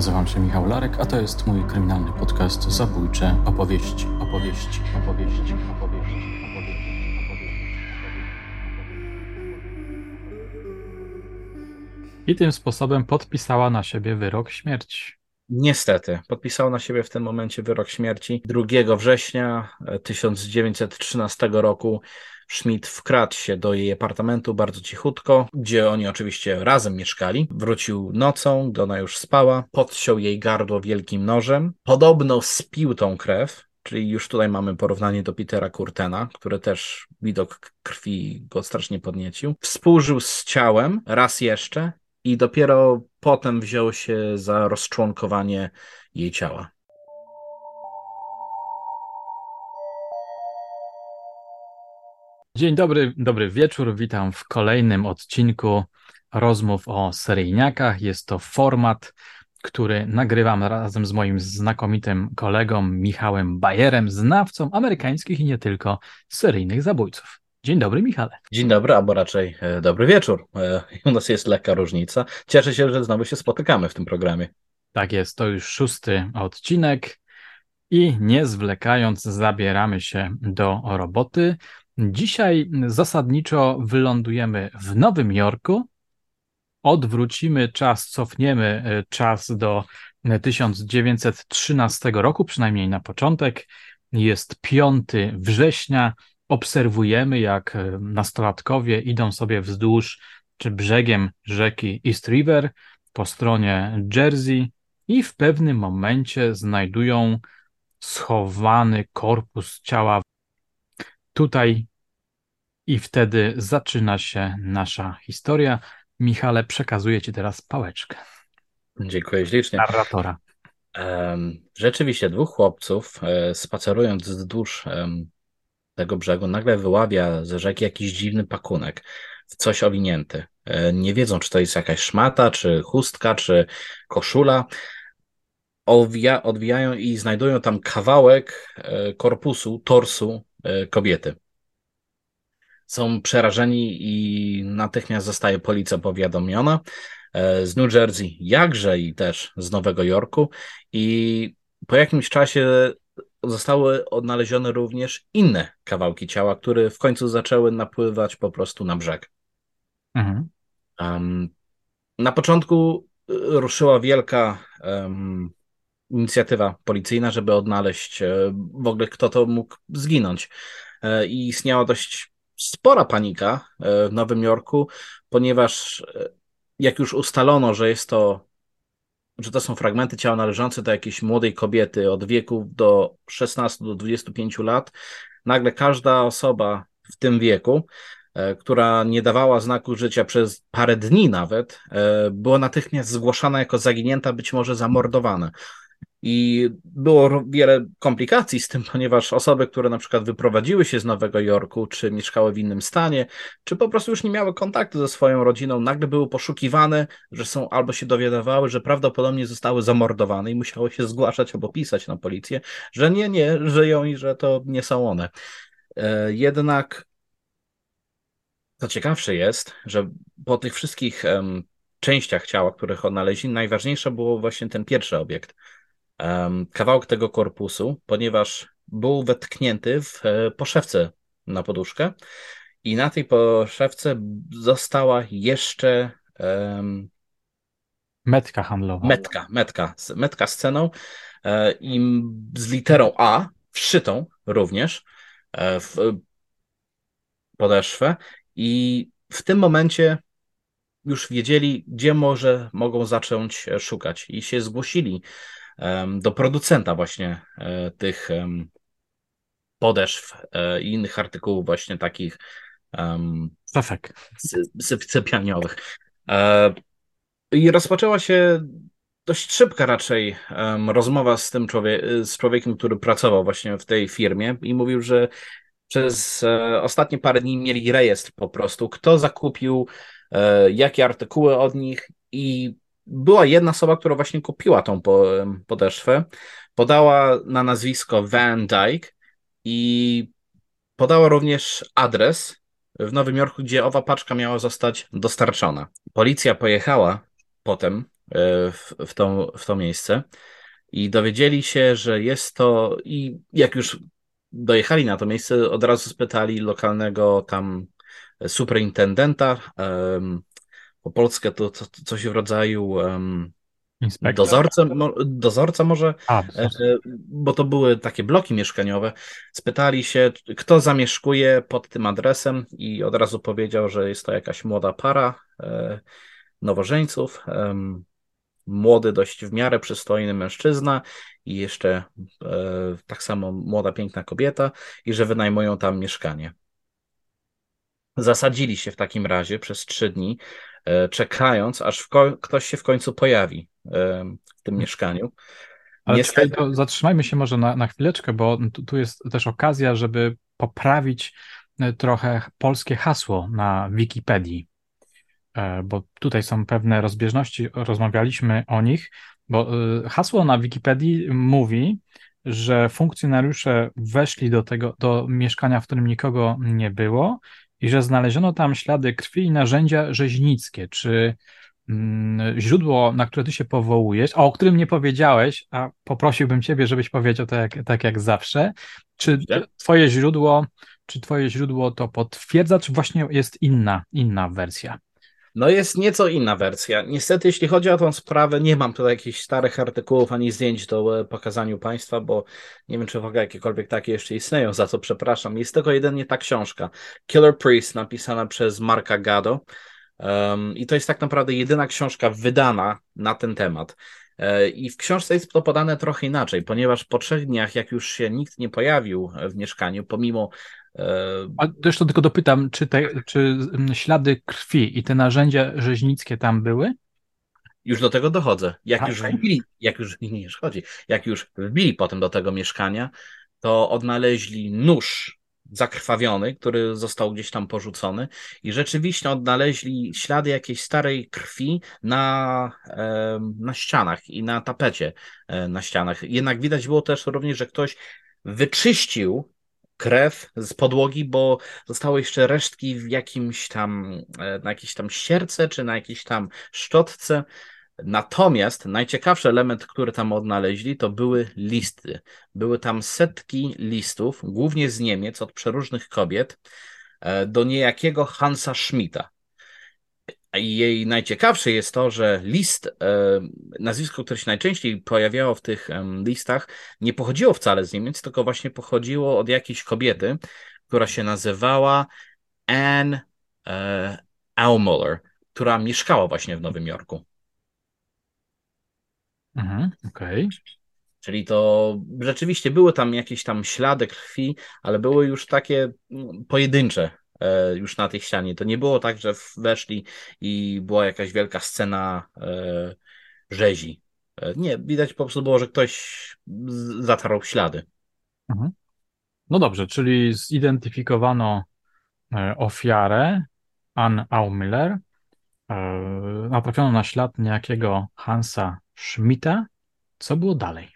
Nazywam się Michał Larek, a to jest mój kryminalny podcast Zabójcze opowieści, opowieści, opowieści, opowieści, I tym sposobem podpisała na siebie wyrok śmierci. Niestety, podpisał na siebie w tym momencie wyrok śmierci. 2 września 1913 roku Schmidt wkradł się do jej apartamentu bardzo cichutko, gdzie oni oczywiście razem mieszkali. Wrócił nocą, gdy ona już spała, podciął jej gardło wielkim nożem. Podobno spił tą krew, Czyli już tutaj mamy porównanie do Petera Kurtena, który też widok krwi go strasznie podniecił. Współżył z ciałem raz jeszcze i dopiero potem wziął się za rozczłonkowanie jej ciała. Dzień dobry, dobry wieczór. Witam w kolejnym odcinku rozmów o seryjniakach. Jest to format, który nagrywam razem z moim znakomitym kolegą Michałem Bajerem, znawcą amerykańskich i nie tylko seryjnych zabójców. Dzień dobry, Michale. Dzień dobry, albo raczej e, dobry wieczór. E, u nas jest lekka różnica. Cieszę się, że znowu się spotykamy w tym programie. Tak jest, to już szósty odcinek i nie zwlekając zabieramy się do roboty. Dzisiaj zasadniczo wylądujemy w Nowym Jorku, odwrócimy czas, cofniemy e, czas do 1913 roku, przynajmniej na początek. Jest 5 września. Obserwujemy, jak e, nastolatkowie idą sobie wzdłuż czy brzegiem rzeki East River po stronie Jersey i w pewnym momencie znajdują schowany korpus ciała. Tutaj i wtedy zaczyna się nasza historia. Michale, przekazuję Ci teraz pałeczkę. Dziękuję ślicznie. Narratora. Rzeczywiście, dwóch chłopców e, spacerując wzdłuż tego brzegu, nagle wyławia ze rzeki jakiś dziwny pakunek, w coś owinięty. E, nie wiedzą, czy to jest jakaś szmata, czy chustka, czy koszula. Owija, odwijają i znajdują tam kawałek e, korpusu, torsu kobiety są przerażeni i natychmiast zostaje policja powiadomiona e, z New Jersey, jakże i też z Nowego Jorku. I po jakimś czasie zostały odnalezione również inne kawałki ciała, które w końcu zaczęły napływać po prostu na brzeg. Mhm. Um, na początku e, ruszyła wielka um, inicjatywa policyjna, żeby odnaleźć e, w ogóle kto to mógł zginąć. I istniała dość spora panika e, w Nowym Jorku, ponieważ e, jak już ustalono, że jest to, że to są fragmenty ciała należące do jakiejś młodej kobiety od wieku do 16 do 25 lat, nagle każda osoba w tym wieku, e, która nie dawała znaku życia przez parę dni nawet, była natychmiast zgłaszana jako zaginięta, być może zamordowana. I było wiele komplikacji z tym, ponieważ osoby, które na przykład wyprowadziły się z Nowego Jorku, czy mieszkały w innym stanie, czy po prostu już nie miały kontaktu ze swoją rodziną, nagle były poszukiwane, że są albo się dowiadywały, że prawdopodobnie zostały zamordowane i musiały się zgłaszać albo pisać na policję, że nie, nie, żyją i że to nie są one. E, jednak co ciekawsze jest, że po tych wszystkich częściach ciała, których odnaleźli, najważniejsze było właśnie ten pierwszy obiekt – kawałek tego korpusu, ponieważ był wetknięty w e, poszewce na poduszkę i na tej poszewce została jeszcze metka handlowa. Metka, metka, metka z ceną e, i z literą A wszytą również e, w podeszwę i w tym momencie już wiedzieli, gdzie może mogą zacząć szukać i się zgłosili do producenta właśnie e, tych podeszw e, i innych artykułów właśnie takich Stafek. sypialniowych. E, I rozpoczęła się dość szybka raczej rozmowa z tym człowiek, z człowiekiem, który pracował właśnie w tej firmie i mówił, że przez ostatnie parę dni mieli rejestr po prostu, kto zakupił jakie artykuły od nich i była jedna osoba, która właśnie kupiła tą podeszwę, podała na nazwisko Van Dyke i podała również adres w Nowym Jorku, gdzie owa paczka miała zostać dostarczona. Policja pojechała potem w, w, to, w to miejsce i dowiedzieli się, że jest to i jak już dojechali na to miejsce, od razu spytali lokalnego tam superintendenta, um, po polskie to, to, to coś w rodzaju um, dozorca, dozorca może, A, e, bo to były takie bloki mieszkaniowe. Spytali się, kto zamieszkuje pod tym adresem i od razu powiedział, że jest to jakaś młoda para e, nowożeńców. Młody, dość w miarę przystojny mężczyzna i jeszcze e, tak samo młoda, piękna kobieta, i że wynajmują tam mieszkanie. Zasadzili się w takim razie przez trzy dni, e, czekając, aż ktoś się w końcu pojawi e, w tym hmm. mieszkaniu. Ale Niestety... czekaj, to zatrzymajmy się może na, na chwileczkę, bo tu, tu jest też okazja, żeby poprawić e, trochę polskie hasło na Wikipedii, bo tutaj są pewne rozbieżności, rozmawialiśmy o nich, bo hasło na Wikipedii mówi, że funkcjonariusze weszli do tego, do mieszkania, w którym nikogo nie było i że znaleziono tam ślady krwi i narzędzia rzeźnickie. Czy mm, źródło, na które ty się powołujesz, a o którym nie powiedziałeś, a poprosiłbym ciebie, żebyś powiedział tak, tak jak zawsze, czy twoje źródło, czy twoje źródło to potwierdza, czy właśnie jest inna, inna wersja? No jest nieco inna wersja. Niestety, jeśli chodzi o tą sprawę, nie mam tutaj jakichś starych artykułów ani zdjęć do e, pokazaniu Państwa, bo nie wiem, czy w ogóle jakiekolwiek takie jeszcze istnieją, za co przepraszam. Jest tylko jedynie ta książka, Killer Priest, napisana przez Marka Gado. Um, I to jest tak naprawdę jedyna książka wydana na ten temat. E, I w książce jest to podane trochę inaczej, ponieważ po trzech dniach, jak już się nikt nie pojawił w mieszkaniu, pomimo a jeszcze tylko dopytam, czy, te, czy ślady krwi i te narzędzia rzeźnickie tam były? Już do tego dochodzę. Jak już wbili, jak już nie chodzi, jak już wbili potem do tego mieszkania, to odnaleźli nóż zakrwawiony, który został gdzieś tam porzucony i rzeczywiście odnaleźli ślady jakiejś starej krwi na, na ścianach i na tapecie e, na ścianach. Jednak widać było też również, że ktoś wyczyścił krew z podłogi, bo zostały jeszcze resztki w jakimś tam, e, na jakiejś tam ścierce, czy na jakiejś tam szczotce. Natomiast najciekawszy element, który tam odnaleźli, to były listy. Były tam setki listów, głównie z Niemiec, od przeróżnych kobiet, e, do niejakiego Hansa Schmidta. I jej najciekawsze jest to, że list, e, nazwisko, które się najczęściej pojawiało w tych listach, nie pochodziło wcale z Niemiec, tylko właśnie pochodziło od jakiejś kobiety, która się nazywała Anne e, Aumüller, która mieszkała właśnie w Nowym Jorku. Mhm, okej. Okay. Czyli to rzeczywiście były tam jakieś tam ślady krwi, ale były już takie mm, pojedyncze E, już na tej ścianie. To nie było tak, że weszli i była jakaś wielka scena e, rzezi. E, nie, widać po prostu było, że ktoś zatarł ślady. Mhm. No dobrze, czyli zidentyfikowano ofiarę, Ann Aumiller, natrafiono na ślad niejakiego Hansa Schmidta. Co było dalej?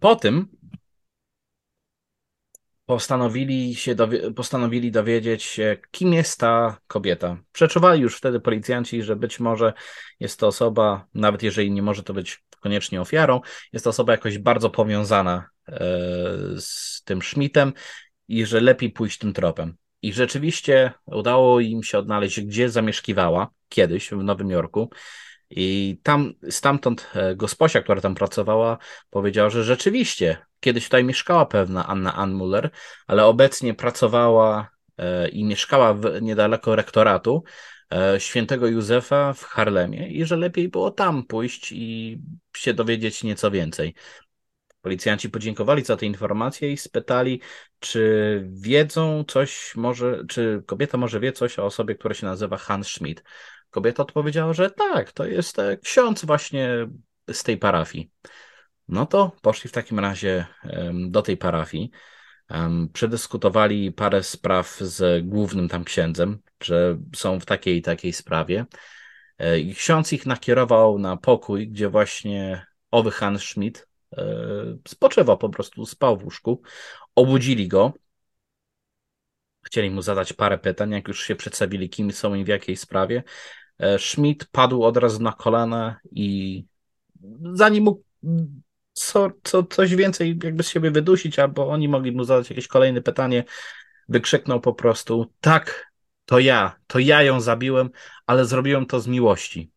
Po tym postanowili się dowie postanowili dowiedzieć się, kim jest ta kobieta. Przeczuwali już wtedy policjanci, że być może jest to osoba, nawet jeżeli nie może to być koniecznie ofiarą, jest to osoba jakoś bardzo powiązana e, z tym Schmidtem i że lepiej pójść tym tropem. I rzeczywiście udało im się odnaleźć, gdzie zamieszkiwała kiedyś w Nowym Jorku. I tam, stamtąd e, gosposia, która tam pracowała, powiedziała, że rzeczywiście kiedyś tutaj mieszkała pewna Anna Anmuller, ale obecnie pracowała e, i mieszkała w, niedaleko rektoratu e, świętego Józefa w Harlemie i że lepiej było tam pójść i się dowiedzieć nieco więcej. Policjanci podziękowali za te informacje i spytali, czy wiedzą coś, może, czy kobieta może wie coś o osobie, która się nazywa Hans Schmidt. Kobieta odpowiedziała, że tak, to jest e, ksiądz właśnie z tej parafii. No to poszli w takim razie do tej parafii. Przedyskutowali parę spraw z głównym tam księdzem, że są w takiej i takiej sprawie. E, I ksiądz ich nakierował na pokój, gdzie właśnie owy Hans Schmidt e, spoczywał, po prostu spał w łóżku. Obudzili go. Chcieli mu zadać parę pytań, jak już się przedstawili, kim są i w jakiej sprawie. e, Schmidt padł od razu na kolana i zanim mógł co, co, coś więcej jakby z siebie wydusić, albo oni mogli mu zadać jakieś kolejne pytanie, wykrzyknął po prostu tak, to ja, to ja ją zabiłem, ale zrobiłem to z miłości.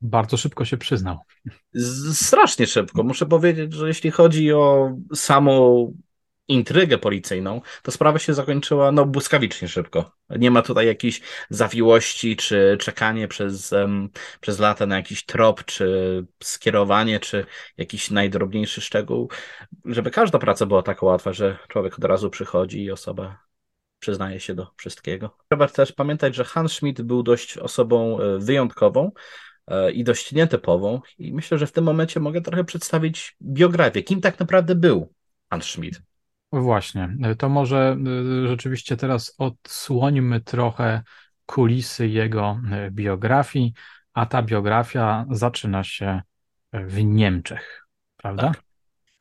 Bardzo szybko się przyznał. Strasznie szybko. Muszę powiedzieć, że jeśli chodzi o samą intrygę policyjną, to sprawa się zakończyła no, błyskawicznie szybko. Nie ma tutaj jakiejś zawiłości, czy czekanie przez, um, przez lata na jakiś trop, czy skierowanie, czy jakiś najdrobniejszy szczegół, żeby każda praca była tak łatwa, że człowiek od razu przychodzi i osoba przyznaje się do wszystkiego. Trzeba też pamiętać, że Hans Schmidt był dość osobą e, wyjątkową, e, i dość nietypową. I myślę, że w tym momencie mogę trochę przedstawić biografię. Kim tak naprawdę był Hans Schmidt? Właśnie, to może y, rzeczywiście teraz odsłońmy trochę kulisy jego y, biografii, a ta biografia zaczyna się w Niemczech, prawda?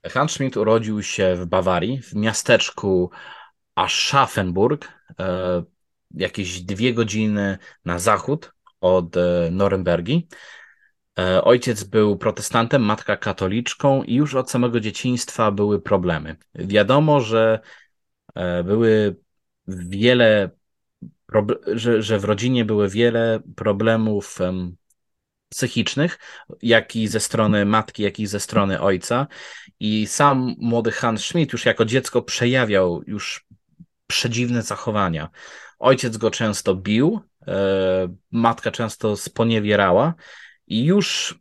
Tak. Hans urodził się w Bawarii, w miasteczku Aschaffenburg, jakieś dwie godziny na zachód od Norymbergi. E, ojciec był protestantem, matka katoliczką i już od samego dzieciństwa były problemy. Wiadomo, że e, były wiele, że, że w rodzinie były wiele problemów psychicznych, jak i ze strony matki, jak i ze strony ojca. I sam młody Hans Schmidt już jako dziecko przejawiał już przedziwne zachowania. Ojciec go często bił, e, matka często sponiewierała i już,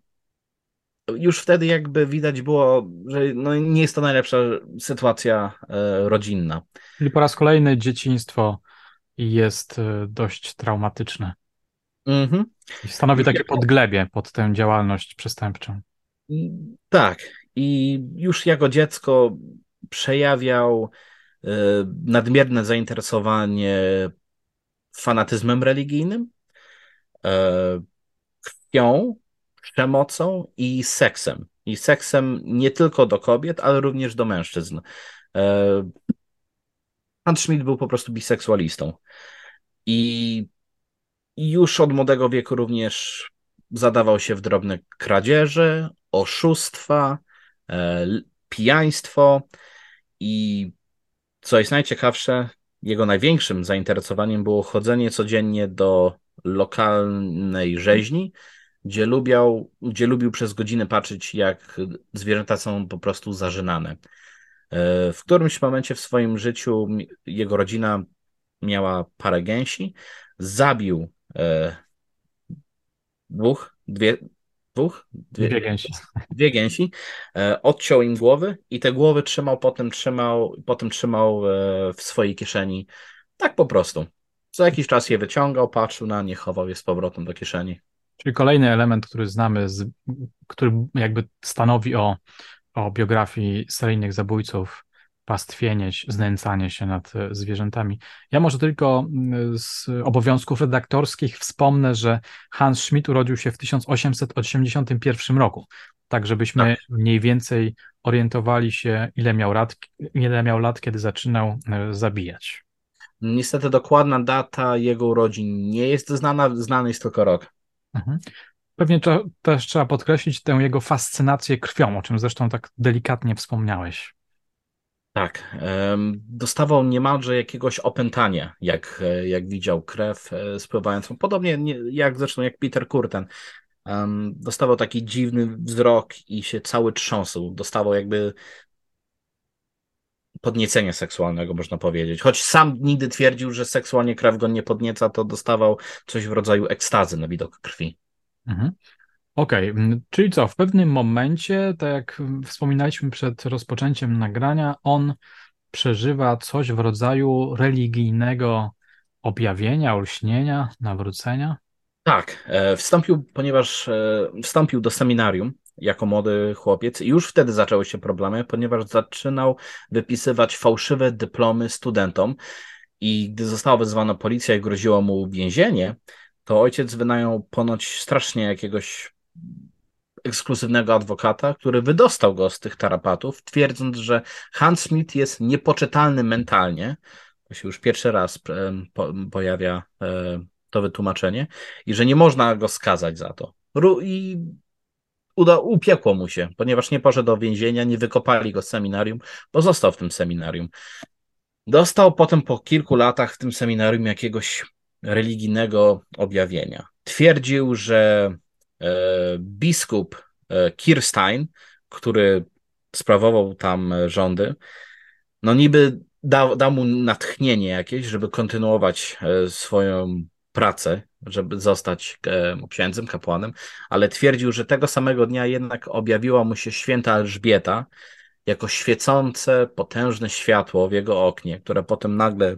już wtedy jakby widać było, że no nie jest to najlepsza sytuacja e, rodzinna. Czyli po raz kolejny dzieciństwo jest e, dość traumatyczne. Mhm. I stanowi takie podglebie pod tę działalność przestępczą. Tak. I już jako dziecko przejawiał e, nadmierne zainteresowanie fanatyzmem religijnym, krwią, przemocą i seksem. I seksem nie tylko do kobiet, ale również do mężczyzn. E, Hans Schmidt był po prostu biseksualistą. I już od młodego wieku również zadawał się w drobne kradzieże, oszustwa, e, pijaństwo i co jest najciekawsze, jego największym zainteresowaniem było chodzenie codziennie do lokalnej rzeźni, gdzie, lubiał, gdzie lubił przez godzinę patrzeć, jak zwierzęta są po prostu zażynane. E, w którymś momencie w swoim życiu jego rodzina miała parę gęsi, zabił e, dwóch, dwie, dwóch? Dwie, dwie gęsi. Dwie gęsi, e, odciął im głowy i te głowy trzymał, potem trzymał, potem trzymał w swojej kieszeni. Tak po prostu. Co jakiś czas je wyciągał, patrzył na nie, chował je z powrotem do kieszeni. Czyli kolejny element, który znamy, z, który jakby stanowi o, o biografii seryjnych zabójców, pastwienie, znęcanie się nad e, zwierzętami. Ja może tylko z obowiązków redaktorskich wspomnę, że Hans Schmidt urodził się w 1881 roku, tak żebyśmy tak. mniej więcej orientowali się, ile miał, lat, ile miał lat, kiedy zaczynał e, zabijać. Niestety dokładna data jego urodzin nie jest znana, znany jest tylko rok. Mhm. Pewnie to, też trzeba podkreślić tę jego fascynację krwią, o czym zresztą tak delikatnie wspomniałeś. Tak. Dostawał niemalże jakiegoś opętania, jak, jak widział krew e, spływającą. Podobnie jak zresztą jak Peter Kurten. Dostawał taki dziwny wzrok i się cały trząsł. Dostawał jakby podniecenia seksualnego, można powiedzieć. Choć sam nigdy twierdził, że seksualnie krew go nie podnieca, to dostawał coś w rodzaju ekstazy na widok krwi. Mhm. Okej, okay. czyli co, w pewnym momencie, tak jak wspominaliśmy przed rozpoczęciem nagrania, on przeżywa coś w rodzaju religijnego objawienia, olśnienia, nawrócenia? Tak, e, wstąpił, ponieważ e, wstąpił do seminarium jako młody chłopiec i już wtedy zaczęły się problemy, ponieważ zaczynał wypisywać fałszywe dyplomy studentom i gdy została wezwana policja i groziło mu więzienie, to ojciec wynajął ponoć strasznie jakiegoś ekskluzywnego adwokata, który wydostał go z tych tarapatów, twierdząc, że Hans Smith jest niepoczytalny mentalnie. To się już pierwszy raz pojawia to wytłumaczenie i że nie można go skazać za to. I uda, upiekło mu się, ponieważ nie poszedł do więzienia, nie wykopali go z seminarium, bo został w tym seminarium. Dostał potem po kilku latach w tym seminarium jakiegoś religijnego objawienia. Twierdził, że e, biskup e, Kirstein, który sprawował tam rządy, no niby dał, dał mu natchnienie jakieś, żeby kontynuować e, swoją pracę, żeby zostać księdzem, kapłanem, ale twierdził, że tego samego dnia jednak objawiła mu się święta Elżbieta jako świecące, potężne światło w jego oknie, które potem nagle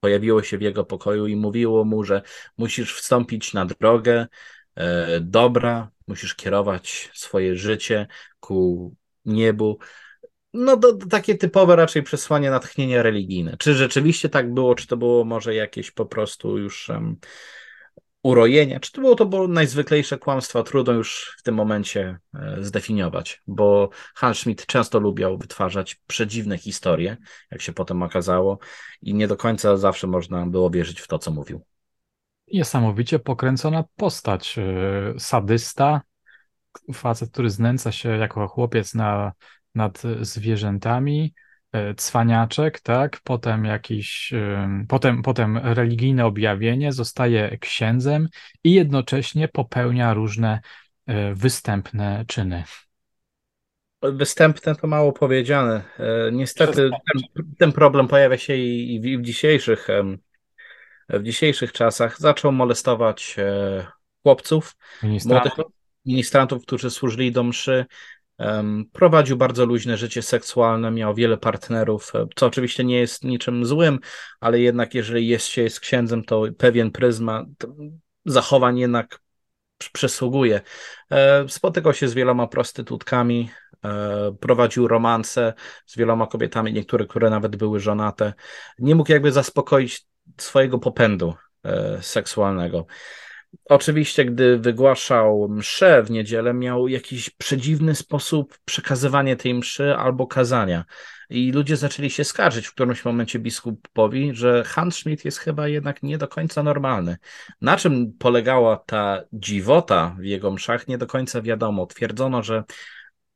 pojawiło się w jego pokoju i mówiło mu, że musisz wstąpić na drogę e, dobra, musisz kierować swoje życie ku niebu. No takie typowe raczej przesłanie natchnienia religijne. Czy rzeczywiście tak było, czy to było może jakieś po prostu już um, urojenia, czy to było to było najzwyklejsze kłamstwo, trudno już w tym momencie e, zdefiniować, bo Hans Schmidt często lubiał wytwarzać przedziwne historie, jak się potem okazało, i nie do końca zawsze można było wierzyć w to, co mówił. Niesamowicie pokręcona postać. E, sadysta, facet, który znęca się jako chłopiec na, nad zwierzętami, E, cwaniaczek, tak? Potem jakiś, potem, potem religijne objawienie, zostaje księdzem i jednocześnie popełnia różne e, występne czyny. Występne to mało powiedziane. E, niestety ten, ten, problem pojawia się i w dzisiejszych, w dzisiejszych czasach. Zaczął molestować chłopców, ministrantów. młodych ministrantów, którzy służyli do mszy. Prowadził bardzo luźne życie seksualne, miał wiele partnerów, e, co oczywiście nie jest niczym złym, ale jednak jeżeli jest się jest księdzem, to pewien pryzmat zachowań jednak przysługuje. E, spotykał się z wieloma prostytutkami, e, prowadził romanse z wieloma kobietami, niektóre, które nawet były żonate. Nie mógł jakby zaspokoić swojego popędu seksualnego. Oczywiście, gdy wygłaszał mszę w niedzielę, miał jakiś przedziwny sposób przekazywania tej mszy albo kazania. I ludzie zaczęli się skarżyć w którymś momencie biskupowi, że Hans Schmidt jest chyba jednak nie do końca normalny. Na czym polegała ta dziwota w jego mszach, nie do końca wiadomo. Twierdzono, że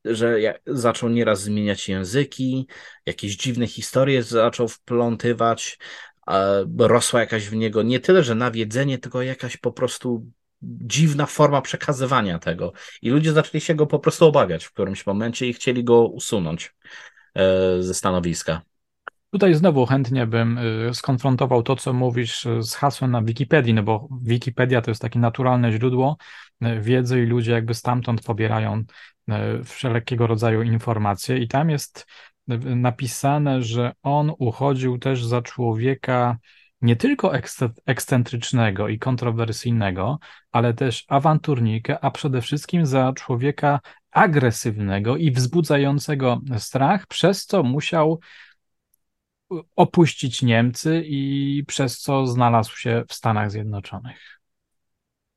że zaczął nieraz zmieniać języki, jakieś dziwne historie zaczął wplątywać, rosła jakaś w niego nie tyle, że nawiedzenie, tylko jakaś po prostu dziwna forma przekazywania tego. I ludzie zaczęli się go po prostu obawiać w którymś momencie i chcieli go usunąć e, ze stanowiska. Tutaj znowu chętnie bym e, skonfrontował to, co mówisz e, z hasłem na Wikipedii, no bo Wikipedia to jest takie naturalne źródło wiedzy i ludzie jakby stamtąd pobierają wszelkiego rodzaju informacje i tam jest napisane, że on uchodził też za człowieka nie tylko ekscentrycznego i kontrowersyjnego, ale też awanturnika, a przede wszystkim za człowieka agresywnego i wzbudzającego strach, przez co musiał opuścić Niemcy i przez co znalazł się w Stanach Zjednoczonych.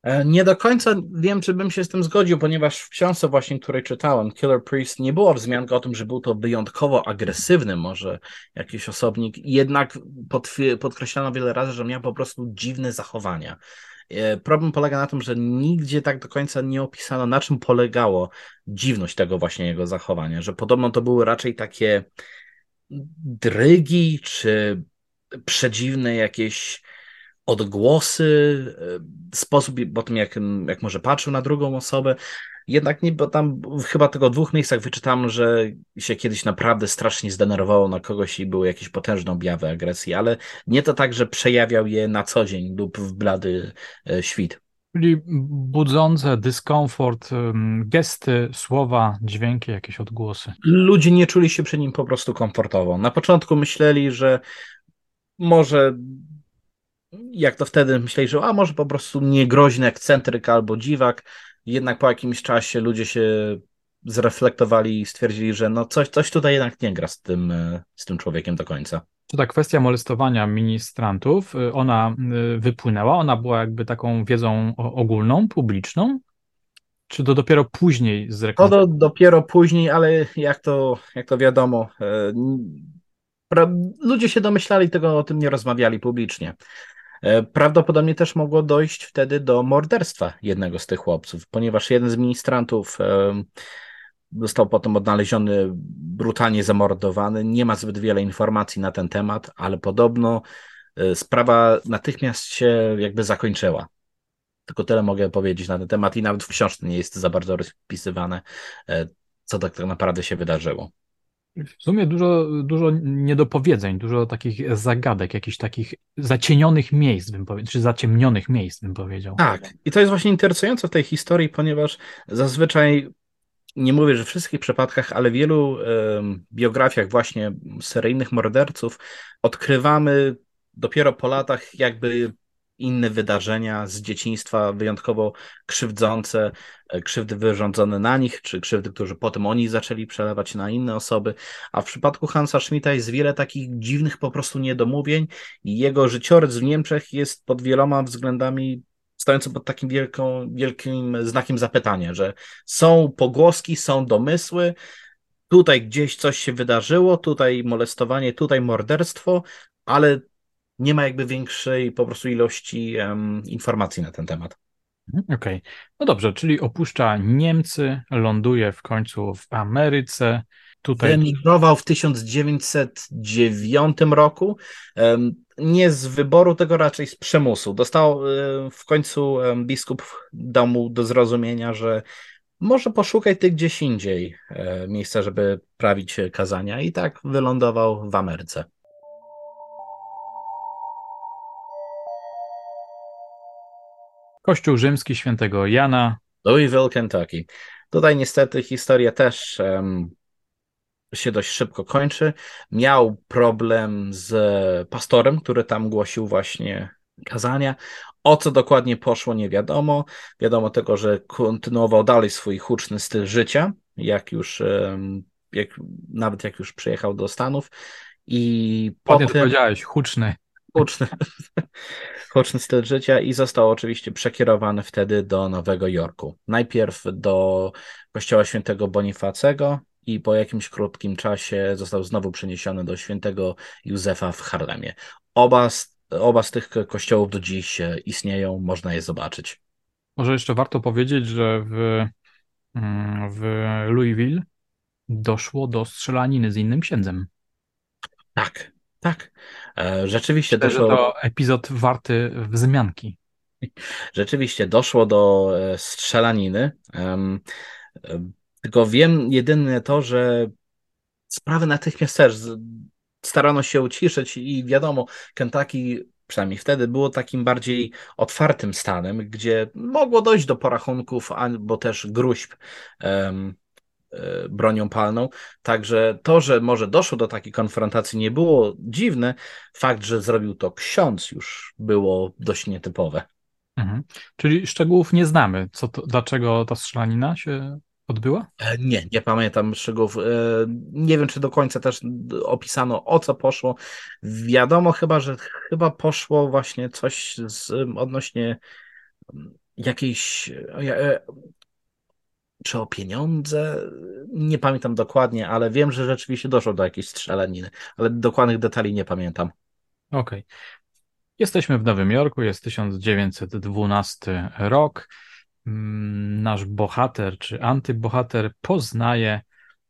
E, nie do końca wiem, czy bym się z tym zgodził, ponieważ w książce właśnie, której czytałem, Killer Priest, nie było wzmianki o tym, że był to wyjątkowo agresywny może jakiś osobnik, jednak podkreślano wiele razy, że miał po prostu dziwne zachowania. E, problem polega na tym, że nigdzie tak do końca nie opisano, na czym polegało dziwność tego właśnie jego zachowania, że podobno to były raczej takie drygi, czy przedziwne jakieś odgłosy, e, sposób po tym, jak, jak może patrzył na drugą osobę. Jednak nie, bo tam chyba tylko w dwóch miejscach wyczytam, że się kiedyś naprawdę strasznie zdenerwowało na kogoś i były jakieś potężne objawy agresji, ale nie to tak, że przejawiał je na co dzień lub w blady e, świt. Czyli budzące dyskomfort, gesty, słowa, dźwięki, jakieś odgłosy. Ludzie nie czuli się przy nim po prostu komfortowo. Na początku myśleli, że może jak to wtedy myśleli, że a może po prostu niegroźny ekscentryk albo dziwak, jednak po jakimś czasie ludzie się zreflektowali i stwierdzili, że no coś, coś tutaj jednak nie gra z tym, z tym człowiekiem do końca. Czy ta kwestia molestowania ministrantów, y, ona y, wypłynęła, ona była jakby taką wiedzą ogólną, publiczną? Czy to dopiero później zrekonstruowało? To do, dopiero później, ale jak to, jak to wiadomo, e, ludzie się domyślali tego, o tym nie rozmawiali publicznie. E, prawdopodobnie też mogło dojść wtedy do morderstwa jednego z tych chłopców, ponieważ jeden z ministrantów został potem odnaleziony, brutalnie zamordowany. Nie ma zbyt wiele informacji na ten temat, ale podobno e, sprawa natychmiast się jakby zakończyła. Tylko tyle mogę powiedzieć na ten temat i nawet w książce nie jest za bardzo rozpisywane, e, co tak naprawdę się wydarzyło. W sumie dużo, dużo niedopowiedzeń, dużo takich zagadek, jakichś takich zacienionych miejsc, bym powiedział, czy zaciemnionych miejsc, bym powiedział. Tak, i to jest właśnie interesujące w tej historii, ponieważ zazwyczaj, nie mówię, że w wszystkich przypadkach, ale w wielu biografiach właśnie seryjnych morderców odkrywamy dopiero po latach jakby inne wydarzenia z dzieciństwa wyjątkowo krzywdzące, e, krzywdy wyrządzone na nich, czy krzywdy, które potem oni zaczęli przelewać na inne osoby. A w przypadku Hansa Schmidta jest wiele takich dziwnych po prostu niedomówień i jego życiorys w Niemczech jest pod wieloma względami stojący pod takim wielką, wielkim znakiem zapytania, że są pogłoski, są domysły, tutaj gdzieś coś się wydarzyło, tutaj molestowanie, tutaj morderstwo, ale nie ma jakby większej po prostu ilości um, informacji na ten temat. Mhm, okej, okay. no dobrze, czyli opuszcza Niemcy, ląduje w końcu w Ameryce. Tutaj... Emigrował w 1909 roku. Nie z wyboru, tego raczej z przymusu. Dostał w końcu biskup dał mu do zrozumienia, że może poszukać tych gdzieś indziej e, miejsca, żeby prawić kazania, i tak wylądował w Ameryce. Kościół rzymski świętego Jana. Louisville, Kentucky. Tutaj niestety historia też um, się dość szybko kończy. Miał problem z pastorem, który tam głosił właśnie kazania. O co dokładnie poszło, nie wiadomo. Wiadomo tego, że kontynuował dalej swój huczny styl życia, jak już, jak, nawet jak już przyjechał do Stanów. I potem... powiedziałeś, huczny. Huczny. huczny styl życia i został oczywiście przekierowany wtedy do Nowego Jorku. Najpierw do kościoła świętego Bonifacego i po jakimś krótkim czasie został znowu przeniesiony do świętego Józefa w Harlemie. Oba z, oba z tych kościołów do dziś istnieją, można je zobaczyć. Może jeszcze warto powiedzieć, że w, mm, w Louisville doszło do strzelaniny z innym księdzem. Tak, tak. E, rzeczywiście Myślę, doszło. to epizod warty wzmianki. Rzeczywiście doszło do e, strzelaniny. Tylko wiem jedynie to, że sprawy natychmiast też starano się uciszyć i wiadomo, Kentucky przynajmniej wtedy było takim bardziej otwartym stanem, gdzie mogło dojść do porachunków albo też gruźb bronią palną. Także to, że może doszło do takiej konfrontacji, nie było dziwne. Fakt, że zrobił to ksiądz, już było dość nietypowe. Mhm. Czyli szczegółów nie znamy. Co to, dlaczego ta strzelanina się odbyła? E, nie, nie pamiętam szczegółów. E, nie wiem, czy do końca też opisano, o co poszło. Wiadomo chyba, że chyba poszło właśnie coś z, odnośnie jakiejś czy o pieniądze, nie pamiętam dokładnie, ale wiem, że rzeczywiście doszło do jakiejś strzelaniny, ale dokładnych detali nie pamiętam. Okej. Okay. Jesteśmy w Nowym Jorku, jest 1912 rok. Mm, nasz bohater czy antybohater poznaje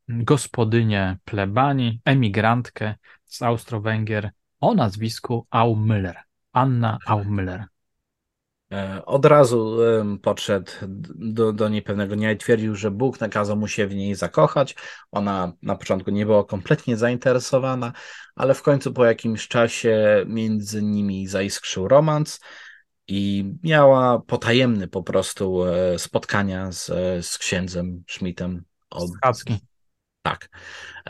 gospodynię plebanii, emigrantkę z Austro-Węgier o nazwisku Aumüller. Anna Aumüller. E, od razu podszedł do, do niej pewnego dnia i twierdził, że Bóg nakazał mu się w niej zakochać. Ona na początku nie była kompletnie zainteresowana, ale w końcu po jakimś czasie między nimi zaiskrzył romans i miała potajemny po prostu e, spotkania z, z księdzem Schmidtem. Od... Tak.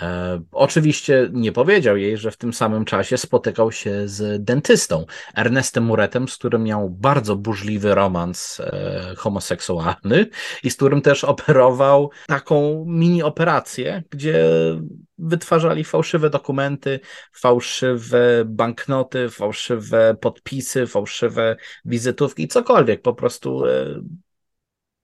E, oczywiście nie powiedział jej, że w tym samym czasie spotykał się z dentystą Ernestem Muretem, z którym miał bardzo burzliwy romans e, homoseksualny i z którym też operował taką mini operację, gdzie wytwarzali fałszywe dokumenty, fałszywe banknoty, fałszywe podpisy, fałszywe wizytówki, cokolwiek, po prostu e,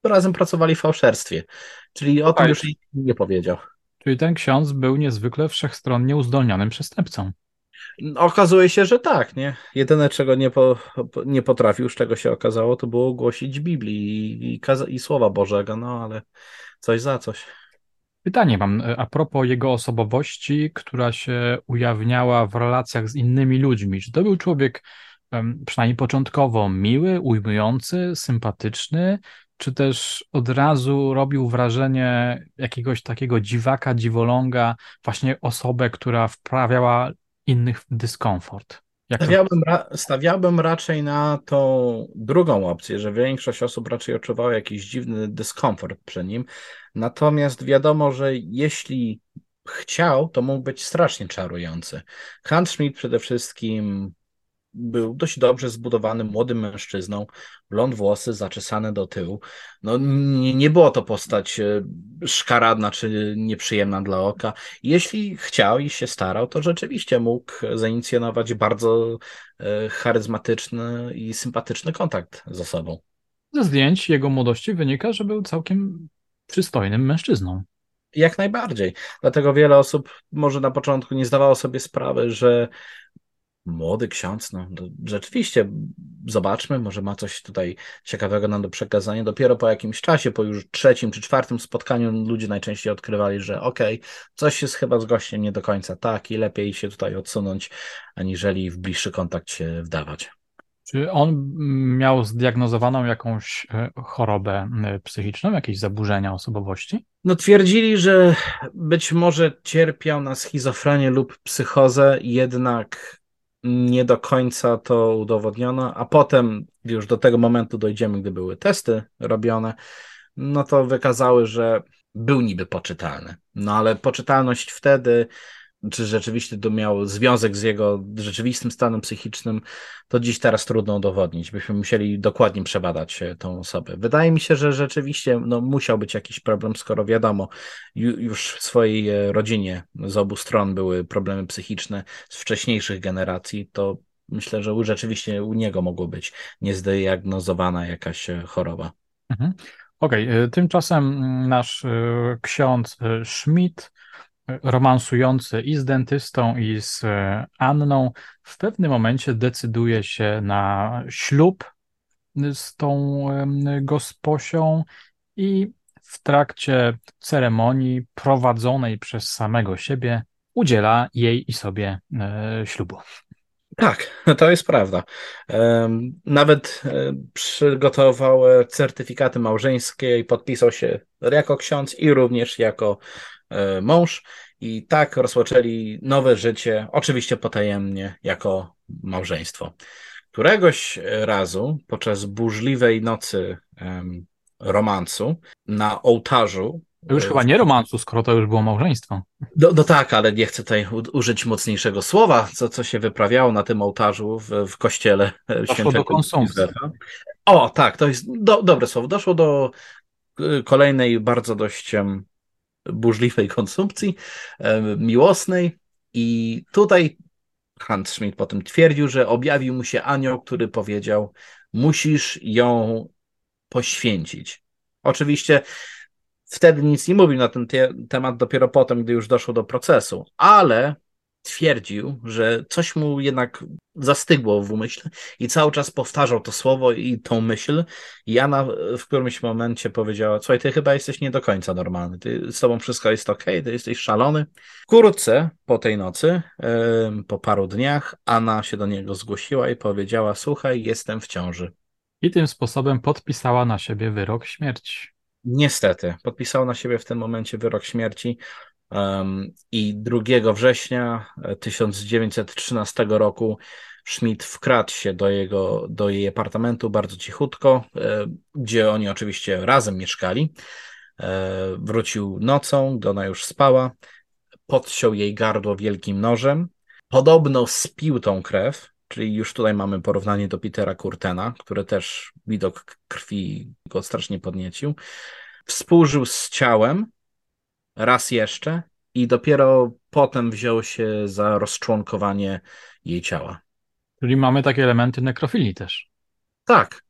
razem pracowali w fałszerstwie. Czyli o tym już nie powiedział. Czyli ten ksiądz był niezwykle wszechstronnie uzdolnionym przestępcą. Okazuje się, że tak, nie? Jedyne, czego nie, po, nie potrafił, z czego się okazało, to było głosić Biblii i, i, i Słowa Bożego, no ale coś za coś. Pytanie mam e, a propos jego osobowości, która się ujawniała w relacjach z innymi ludźmi. Czy to był człowiek przynajmniej początkowo miły, ujmujący, sympatyczny, czy też od razu robił wrażenie jakiegoś takiego dziwaka, dziwoląga, właśnie osobę, która wprawiała innych w dyskomfort? Stawiałbym, ra stawiałbym raczej na tą drugą opcję, że większość osób raczej odczuwała jakiś dziwny dyskomfort przy nim. Natomiast wiadomo, że jeśli chciał, to mógł być strasznie czarujący. Hans Schmidt przede wszystkim był dość dobrze zbudowanym młodym mężczyzną, blond włosy zaczesane do tyłu. No, nie, nie było to postać e, szkaradna czy nieprzyjemna dla oka. Jeśli chciał i się starał, to rzeczywiście mógł zainicjować bardzo e, charyzmatyczny i sympatyczny kontakt z osobą. Ze zdjęć jego młodości wynika, że był całkiem przystojnym mężczyzną. Jak najbardziej. Dlatego wiele osób może na początku nie zdawało sobie sprawy, że Młody ksiądz, no rzeczywiście, zobaczmy, może ma coś tutaj ciekawego nam do przekazania. Dopiero po jakimś czasie, po już trzecim czy czwartym spotkaniu, ludzie najczęściej odkrywali, że okej, okay, coś jest chyba z gościem nie do końca tak i lepiej się tutaj odsunąć, aniżeli w bliższy kontakt się wdawać. Czy on miał zdiagnozowaną jakąś e, chorobę e, psychiczną, jakieś zaburzenia osobowości? No twierdzili, że być może cierpiał na schizofrenię lub psychozę, jednak nie do końca to udowodniono, a potem już do tego momentu dojdziemy, gdy były testy robione, no to wykazały, że był niby poczytalny. No ale poczytalność wtedy czy rzeczywiście to miało związek z jego rzeczywistym stanem psychicznym, to dziś teraz trudno udowodnić. Byśmy musieli dokładnie przebadać e, tą osobę. Wydaje mi się, że rzeczywiście no, musiał być jakiś problem, skoro wiadomo, już w swojej e, rodzinie z obu stron były problemy psychiczne z wcześniejszych generacji, to myślę, że rzeczywiście u niego mogło być niezdiagnozowana jakaś e, choroba. Mhm. Okej, okay. tymczasem nasz ksiądz Schmidt romansujący i z dentystą, i z e, Anną, w pewnym momencie decyduje się na ślub z tą gosposią i w trakcie ceremonii prowadzonej przez samego siebie udziela jej i sobie e, ślubu. Tak, to jest prawda. Nawet e, przygotował certyfikaty małżeńskie i podpisał się jako ksiądz i również jako mąż i tak rozpoczęli nowe życie, oczywiście potajemnie, jako małżeństwo. Któregoś razu podczas burzliwej nocy um, romansu na ołtarzu. To już chyba nie romansu, skoro to już było małżeństwo. No, no tak, ale nie chcę tutaj użyć mocniejszego słowa, co, co się wyprawiało na tym ołtarzu w, w kościele Doszło świętego do konsumpcji. O, tak, to jest do, dobre słowo. Doszło do kolejnej bardzo dość burzliwej konsumpcji miłosnej. I tutaj Hans Schmidt potem twierdził, że objawił mu się anioł, który powiedział: Musisz ją poświęcić. Oczywiście wtedy nic nie mówił na ten te temat, dopiero potem, gdy już doszło do procesu, ale twierdził, że coś mu jednak zastygło w umyśle i cały czas powtarzał to słowo i tą myśl. I Jana w którymś momencie powiedziała: Słuchaj, ty chyba jesteś nie do końca normalny. Ty, z tobą wszystko jest ok, ty jesteś szalony. Wkrótce po tej nocy, po paru dniach, Anna się do niego zgłosiła i powiedziała: Słuchaj, jestem w ciąży. I tym sposobem podpisała na siebie wyrok śmierci. Niestety, podpisała na siebie w tym momencie wyrok śmierci. I 2 września 1913 roku Schmidt wkradł się do, jego, do jej apartamentu bardzo cichutko, e, gdzie oni oczywiście razem mieszkali. E, wrócił nocą, gdy ona już spała, podciął jej gardło wielkim nożem. Podobno spił tą krew, czyli już tutaj mamy porównanie do Petera Kurtena, który też widok krwi go strasznie podniecił. Współżył z ciałem, raz jeszcze i dopiero potem wziął się za rozczłonkowanie jej ciała. Czyli mamy takie elementy nekrofilii też. Tak.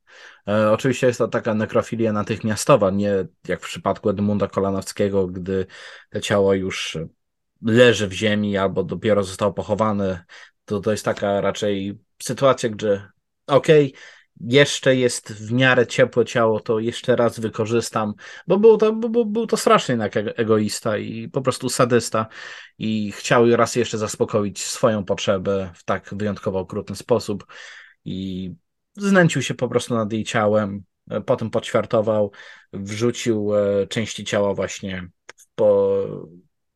E, oczywiście jest to taka nekrofilia natychmiastowa, nie jak w przypadku Edmunda Kolanowskiego, gdy to ciało już leży w ziemi albo dopiero zostało pochowane To, to jest taka raczej sytuacja, gdzie okej, okay, jeszcze jest w miarę ciepłe ciało, to jeszcze raz wykorzystam, bo był to, bo, był to strasznie jednak egoista i po prostu sadysta i chciał raz jeszcze zaspokoić swoją potrzebę w tak wyjątkowo okrutny sposób i znęcił się po prostu nad jej ciałem, potem podświartował, wrzucił e, części ciała właśnie po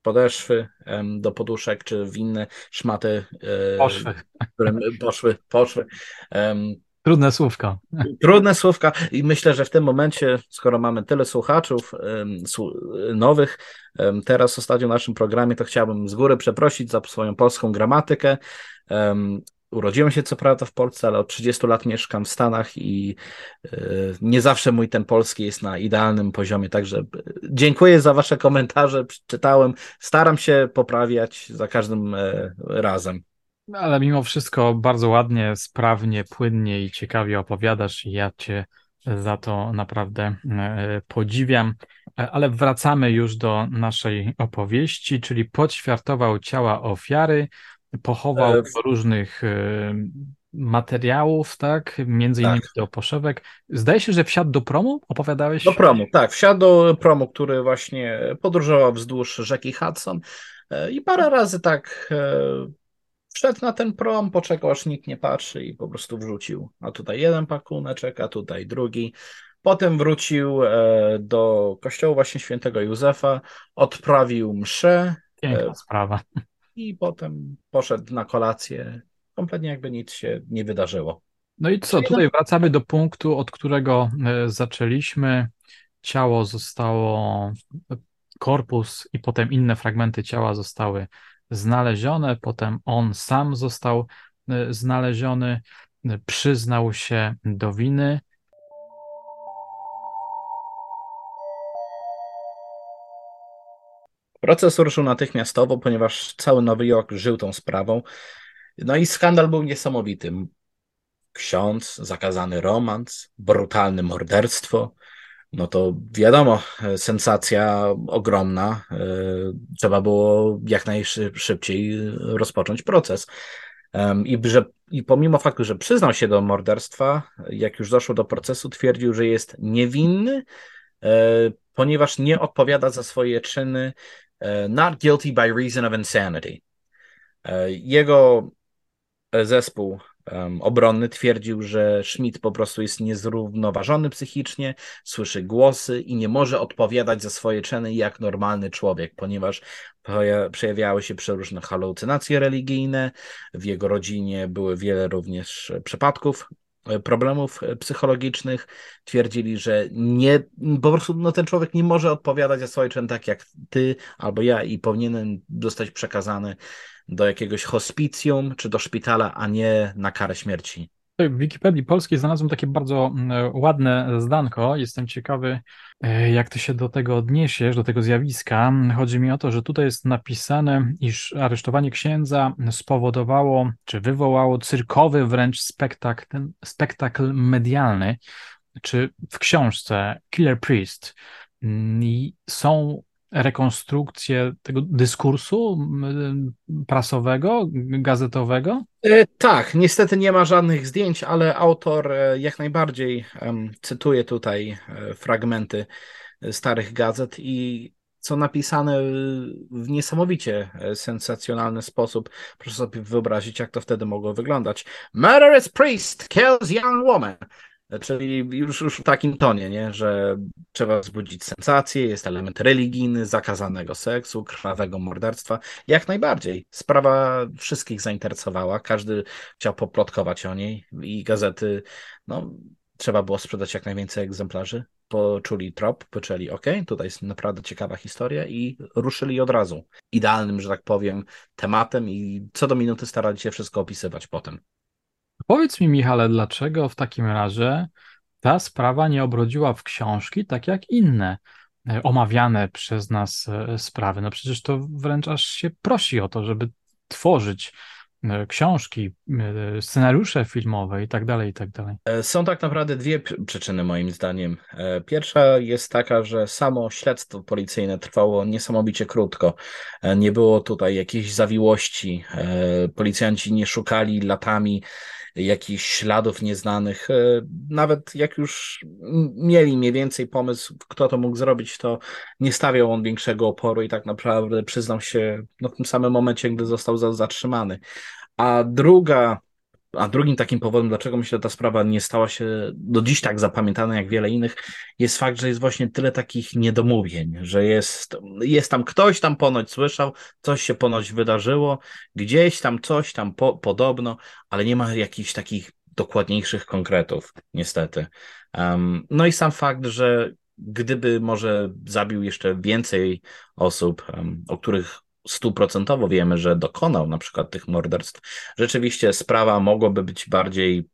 podeszwy do poduszek, czy w inne szmaty, e, poszły. które poszły, poszły. Trudne słówka. Trudne słówka i myślę, że w tym momencie, skoro mamy tyle słuchaczów nowych, teraz ostatnio w naszym programie, to chciałbym z góry przeprosić za swoją polską gramatykę. Urodziłem się co prawda w Polsce, ale od 30 lat mieszkam w Stanach i e, nie zawsze mój ten polski jest na idealnym poziomie, także dziękuję za wasze komentarze, czytałem, staram się poprawiać za każdym e, razem. Ale mimo wszystko bardzo ładnie, sprawnie, płynnie i ciekawie opowiadasz i ja cię za to naprawdę e, podziwiam. Ale wracamy już do naszej opowieści, czyli podświartował ciała ofiary, pochował e... różnych e, materiałów, tak? Między innymi tak. do poszewek. Zdaje się, że wsiadł do promu, opowiadałeś? Do promu, tak. Wsiadł do promu, który właśnie podróżował wzdłuż rzeki Hudson e, i parę razy tak wszedł na ten prom, poczekał aż nikt nie patrzy i po prostu wrzucił. A tutaj jeden pakuneczek, a tutaj drugi. Potem wrócił do kościoła właśnie świętego Józefa, odprawił mszę. Piękna sprawa i potem poszedł na kolację, kompletnie jakby nic się nie wydarzyło. No i co, tutaj wracamy do punktu, od którego e, zaczęliśmy. Ciało zostało, korpus i potem inne fragmenty ciała zostały znalezione, potem on sam został e, znaleziony, e, przyznał się do winy, Proces ruszył natychmiastowo, ponieważ cały Nowy Jork żył tą sprawą. No i skandal był niesamowity. Ksiądz, zakazany romans, brutalne morderstwo. No to wiadomo, sensacja ogromna. E, trzeba było jak najszybciej rozpocząć proces. I, że, I pomimo faktu, że przyznał się do morderstwa, jak już doszło do procesu, twierdził, że jest niewinny, e, ponieważ nie odpowiada za swoje czyny E, not guilty by reason of insanity. E, jego zespół obronny twierdził, że Schmidt po prostu jest niezrównoważony psychicznie, słyszy głosy i nie może odpowiadać za swoje czyny jak normalny człowiek, ponieważ przejawiały się przeróżne halucynacje religijne. W jego rodzinie były wiele również przypadków problemów psychologicznych, twierdzili, że nie, po prostu no, ten człowiek nie może odpowiadać za swoje czyny tak jak ty albo ja i powinien zostać przekazany do jakiegoś hospicjum czy do szpitala, a nie na karę śmierci. W Wikipedii polskiej znalazłem takie bardzo mm, ładne zdanko. Jestem ciekawy, e, jak ty się do tego odniesiesz, do tego zjawiska. Chodzi mi o to, że tutaj jest napisane, iż aresztowanie księdza spowodowało, czy wywołało cyrkowy wręcz spektakl, spektakl medialny. Czy w książce Killer Priest mm, są rekonstrukcję tego dyskursu prasowego, gazetowego? E, tak, niestety nie ma żadnych zdjęć, ale autor e, jak najbardziej cytuje tutaj e, fragmenty starych gazet i co napisane w niesamowicie sensacjonalny sposób. Proszę sobie wyobrazić, jak to wtedy mogło wyglądać. Murderous priest kills young woman. Czyli już, już w takim tonie, nie? że trzeba wzbudzić sensację, jest element religijny, zakazanego seksu, krwawego morderstwa. Jak najbardziej. Sprawa wszystkich zainteresowała, każdy chciał poplotkować o niej i gazety, no, trzeba było sprzedać jak najwięcej egzemplarzy. Poczuli trop, poczęli, ok, tutaj jest naprawdę ciekawa historia i ruszyli od razu. Idealnym, że tak powiem, tematem i co do minuty starali się wszystko opisywać potem. Powiedz mi, Michale, dlaczego w takim razie ta sprawa nie obrodziła w książki tak jak inne e, omawiane przez nas e, sprawy? No przecież to wręcz aż się prosi o to, żeby tworzyć książki, e, scenariusze filmowe i tak dalej, i tak dalej? Są tak naprawdę dwie przyczyny moim zdaniem. Pierwsza jest taka, że samo śledztwo policyjne trwało niesamowicie krótko. Nie było tutaj jakiejś zawiłości. Policjanci nie szukali latami jakichś śladów nieznanych. E, nawet jak już mieli mniej więcej pomysł, kto to mógł zrobić, to nie stawiał on większego oporu i tak naprawdę przyznał się no, w tym samym momencie, gdy został zatrzymany. A druga a drugim takim powodem, dlaczego myślę, że ta sprawa nie stała się do dziś tak zapamiętana jak wiele innych, jest fakt, że jest właśnie tyle takich niedomówień, że jest, jest tam ktoś tam ponoć słyszał, coś się ponoć wydarzyło, gdzieś tam coś tam po, podobno, ale nie ma jakichś takich dokładniejszych konkretów, niestety. Um, no i sam fakt, że gdyby może zabił jeszcze więcej osób, um, o których stuprocentowo wiemy, że dokonał na przykład tych morderstw, rzeczywiście sprawa mogłaby być bardziej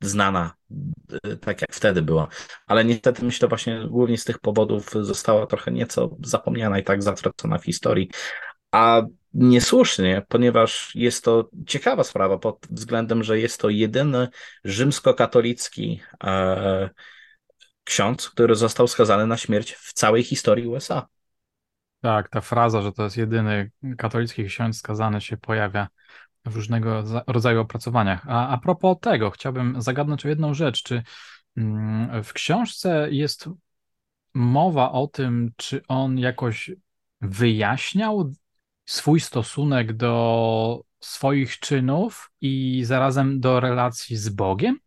znana, y, tak jak wtedy była. Ale niestety myślę właśnie głównie z tych powodów została trochę nieco zapomniana i tak zatracona w historii. A niesłusznie, ponieważ jest to ciekawa sprawa pod względem, że jest to jedyny rzymskokatolicki e, ksiądz, który został skazany na śmierć w całej historii USA. Tak, ta fraza, że to jest jedyny katolicki ksiądz skazany się pojawia w różnego rodzaju opracowaniach. A, a propos tego, chciałbym zagadnąć o jedną rzecz. Czy mm, w książce jest mowa o tym, czy on jakoś wyjaśniał swój stosunek do swoich czynów i zarazem do relacji z Bogiem?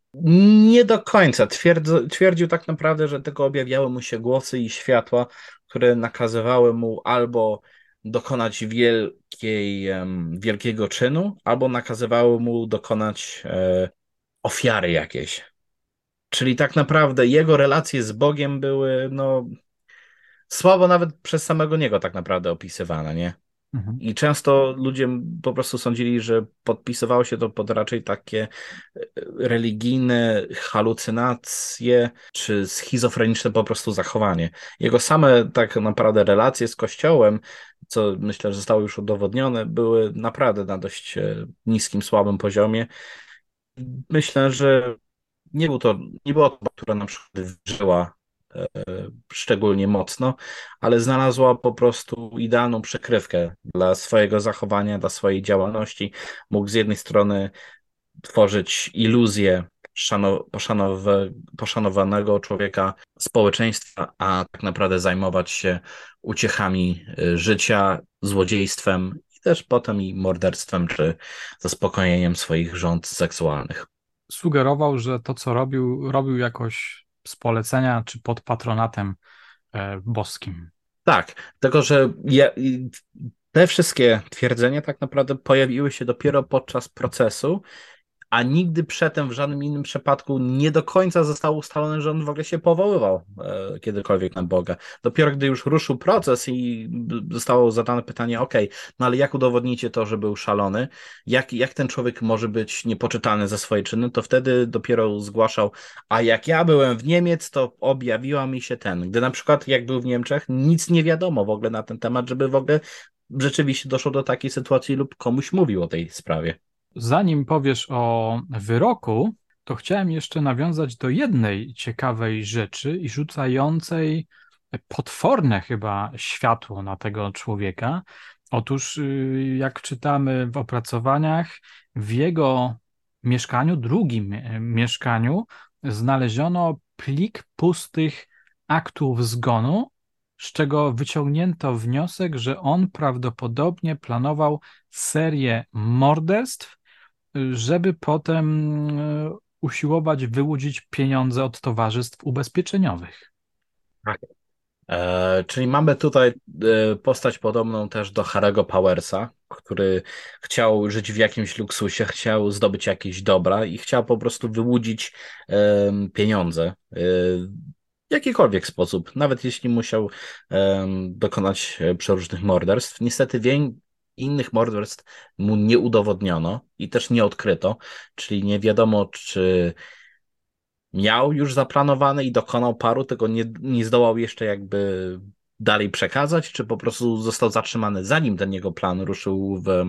Nie do końca. Twierdzo, twierdził tak naprawdę, że tylko objawiały mu się głosy i światła, które nakazywały mu albo dokonać wielkiej, wielkiego czynu, albo nakazywały mu dokonać e, ofiary jakiejś. Czyli tak naprawdę jego relacje z Bogiem były no, słabo nawet przez samego niego tak naprawdę opisywane, nie? Mhm. I często ludzie po prostu sądzili, że podpisywało się to pod raczej takie e, religijne halucynacje czy schizofreniczne po prostu zachowanie. Jego same tak naprawdę relacje z Kościołem, co myślę, że zostało już udowodnione, były naprawdę na dość e, niskim, słabym poziomie. Myślę, że nie, był to, nie była to, która na przykład E, szczególnie mocno, ale znalazła po prostu idealną przykrywkę dla swojego zachowania, dla swojej działalności. Mógł z jednej strony tworzyć iluzję poszanowanego człowieka społeczeństwa, a tak naprawdę zajmować się uciechami e, życia, złodziejstwem i też potem i morderstwem czy zaspokojeniem swoich rząd seksualnych. Sugerował, że to, co robił, robił jakoś z polecenia czy pod patronatem e, boskim. Tak, tylko że te wszystkie twierdzenia tak naprawdę pojawiły się dopiero podczas procesu a nigdy przedtem w żadnym innym przypadku nie do końca zostało ustalone, że on w ogóle się powoływał e, kiedykolwiek na Boga. Dopiero gdy już ruszył proces i zostało zadane pytanie, ok, no ale jak udowodnicie to, że był szalony? Jak, jak ten człowiek może być niepoczytalny za swoje czyny? To wtedy dopiero zgłaszał, a jak ja byłem w Niemiec, to objawiła mi się ten. Gdy na przykład jak był w Niemczech, nic nie wiadomo w ogóle na ten temat, żeby w ogóle rzeczywiście doszło do takiej sytuacji lub komuś mówił o tej sprawie zanim powiesz o wyroku, to chciałem jeszcze nawiązać do jednej ciekawej rzeczy i rzucającej potworne chyba światło na tego człowieka. Otóż, y, jak czytamy w opracowaniach, w jego mieszkaniu, drugim e, mieszkaniu, znaleziono plik pustych aktów zgonu, z czego wyciągnięto wniosek, że on prawdopodobnie planował serię morderstw żeby potem e, usiłować wyłudzić pieniądze od towarzystw ubezpieczeniowych. Tak. E, czyli mamy tutaj e, postać podobną też do Harry'ego Powersa, który chciał żyć w jakimś luksusie, chciał zdobyć jakieś dobra i chciał po prostu wyłudzić e, pieniądze e, w jakikolwiek sposób, nawet jeśli musiał dokonać e, przeróżnych morderstw. Niestety innych morderstw mu nie udowodniono i też nie odkryto, czyli nie wiadomo, czy miał już zaplanowane i dokonał paru, tego nie, nie zdołał jeszcze jakby dalej przekazać, czy po prostu został zatrzymany zanim ten jego plan ruszył w,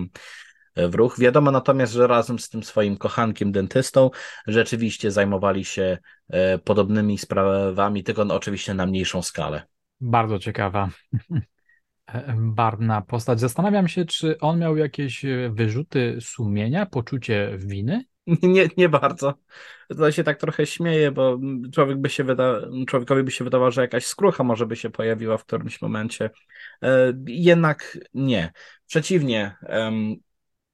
w ruch. Wiadomo natomiast, że razem z tym swoim kochankiem dentystą rzeczywiście zajmowali się podobnymi sprawami, tylko no, oczywiście na mniejszą skalę. Bardzo ciekawa barwna postać. Zastanawiam się, czy on miał jakieś wyrzuty sumienia, poczucie winy? Nie, nie bardzo. To się tak trochę śmieje, bo człowiek by się wyda, człowiekowi by się wydawało, że jakaś skrucha może by się pojawiła w którymś momencie. E, jednak nie. Przeciwnie,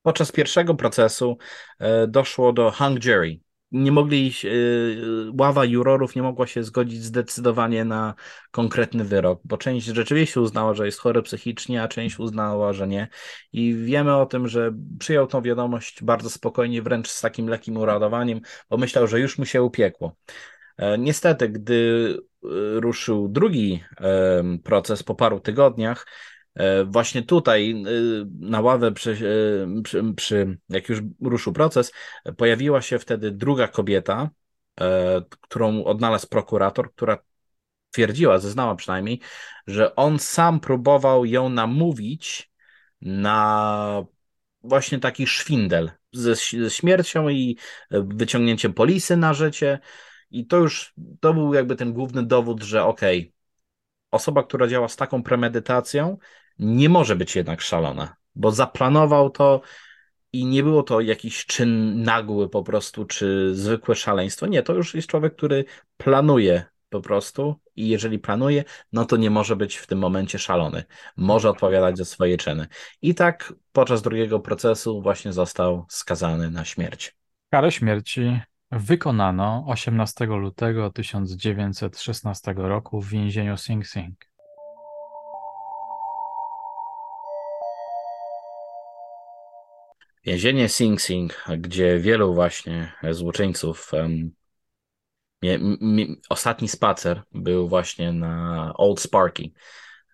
podczas pierwszego procesu e, doszło do hung jury, nie mogli, y, ława jurorów nie mogła się zgodzić zdecydowanie na konkretny wyrok, bo część rzeczywiście uznała, że jest chory psychicznie, a część uznała, że nie. I wiemy o tym, że przyjął tą wiadomość bardzo spokojnie, wręcz z takim lekkim uradowaniem, bo myślał, że już mu się upiekło. E, niestety, gdy y, ruszył drugi proces po paru tygodniach, właśnie tutaj e, na ławę, przy, e, przy, przy, jak już ruszył proces, pojawiła się wtedy druga kobieta, którą odnalazł prokurator, która twierdziła, zeznała przynajmniej, że on sam próbował ją namówić na właśnie taki szwindel ze, ze śmiercią i wyciągnięciem polisy na życie. I to już to był jakby ten główny dowód, że okej, okay, osoba, która działa z taką premedytacją, nie może być jednak szalona, bo zaplanował to i nie było to jakiś czyn nagły po prostu, czy zwykłe szaleństwo. Nie, to już jest człowiek, który planuje po prostu i jeżeli planuje, no to nie może być w tym momencie szalony. Może odpowiadać za swoje czyny. I tak podczas drugiego procesu właśnie został skazany na śmierć. Karę śmierci wykonano 18 lutego 1916 roku w więzieniu Sing Sing. Więzienie Sing Sing, gdzie wielu właśnie złoczyńców. Um, ostatni spacer był właśnie na Old Sparky,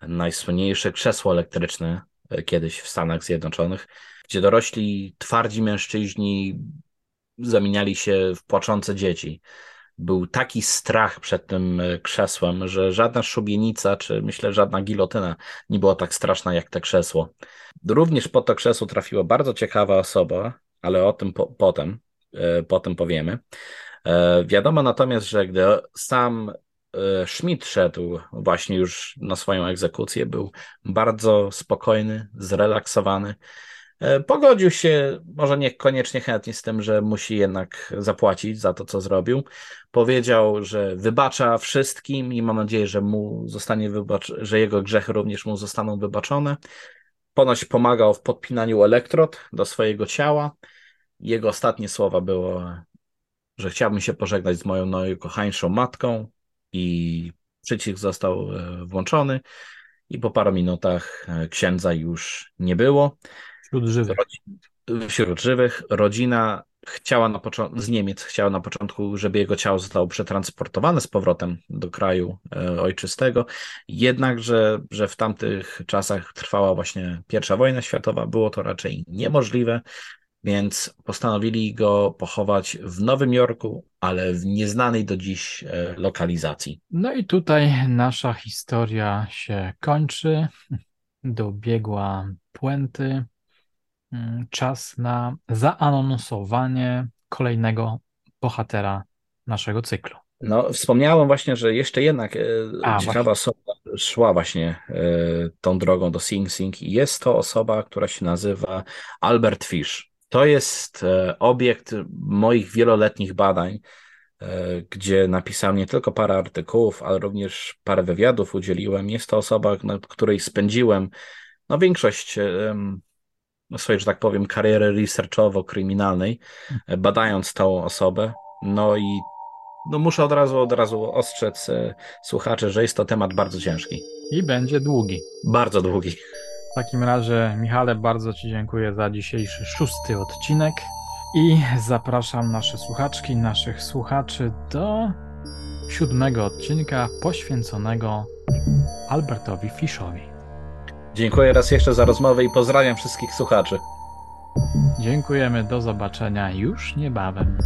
najsłynniejsze krzesło elektryczne e, kiedyś w Stanach Zjednoczonych, gdzie dorośli, twardzi mężczyźni zamieniali się w płaczące dzieci był taki strach przed tym e, krzesłem, że żadna szubienica, czy myślę żadna gilotyna nie była tak straszna jak to krzesło. Również pod to krzesło trafiła bardzo ciekawa osoba, ale o tym po, potem, e, potem powiemy. E, wiadomo natomiast, że gdy sam Schmidt szedł właśnie już na swoją egzekucję, był bardzo spokojny, zrelaksowany pogodził się, może niekoniecznie chętnie z tym, że musi jednak zapłacić za to, co zrobił. Powiedział, że wybacza wszystkim i mam nadzieję, że mu zostanie wybacz, że jego grzechy również mu zostaną wybaczone. Ponoć pomagał w podpinaniu elektrod do swojego ciała. Jego ostatnie słowa było, że chciałbym się pożegnać z moją najukochańszą matką i przycisk został e, włączony i po paru minutach e, księdza już nie było. Wśród żywych. Wśród żywych. Rodzina chciała na początku, z Niemiec chciała na początku, żeby jego ciało zostało przetransportowane z powrotem do kraju e, ojczystego. Jednakże, że w tamtych czasach trwała właśnie pierwsza wojna światowa, było to raczej niemożliwe, więc postanowili go pochować w Nowym Jorku, ale w nieznanej do dziś e, lokalizacji. No i tutaj nasza historia się kończy. Dobiegła puenty. Mm, czas na zaanonsowanie kolejnego bohatera naszego cyklu. No, wspomniałem właśnie, że jeszcze jednak e, A, ciekawa właśnie. osoba szła właśnie e, tą drogą do Sing Sing i jest to osoba, która się nazywa Albert Fish. To jest e, obiekt moich wieloletnich badań, gdzie napisałem nie tylko parę artykułów, ale również parę wywiadów udzieliłem. Jest to osoba, na której spędziłem no, większość swojej, że tak powiem, kariery researchowo-kryminalnej, e, badając tą osobę. No i no muszę od razu, od razu ostrzec e, słuchaczy, że jest to temat bardzo ciężki. I będzie długi. Bardzo długi. W takim razie, Michale, bardzo Ci dziękuję za dzisiejszy szósty odcinek i zapraszam nasze słuchaczki, naszych słuchaczy do siódmego odcinka poświęconego Albertowi Fiszowi. Dziękuję raz jeszcze za rozmowę i pozdrawiam wszystkich słuchaczy. Dziękujemy, do zobaczenia już niebawem.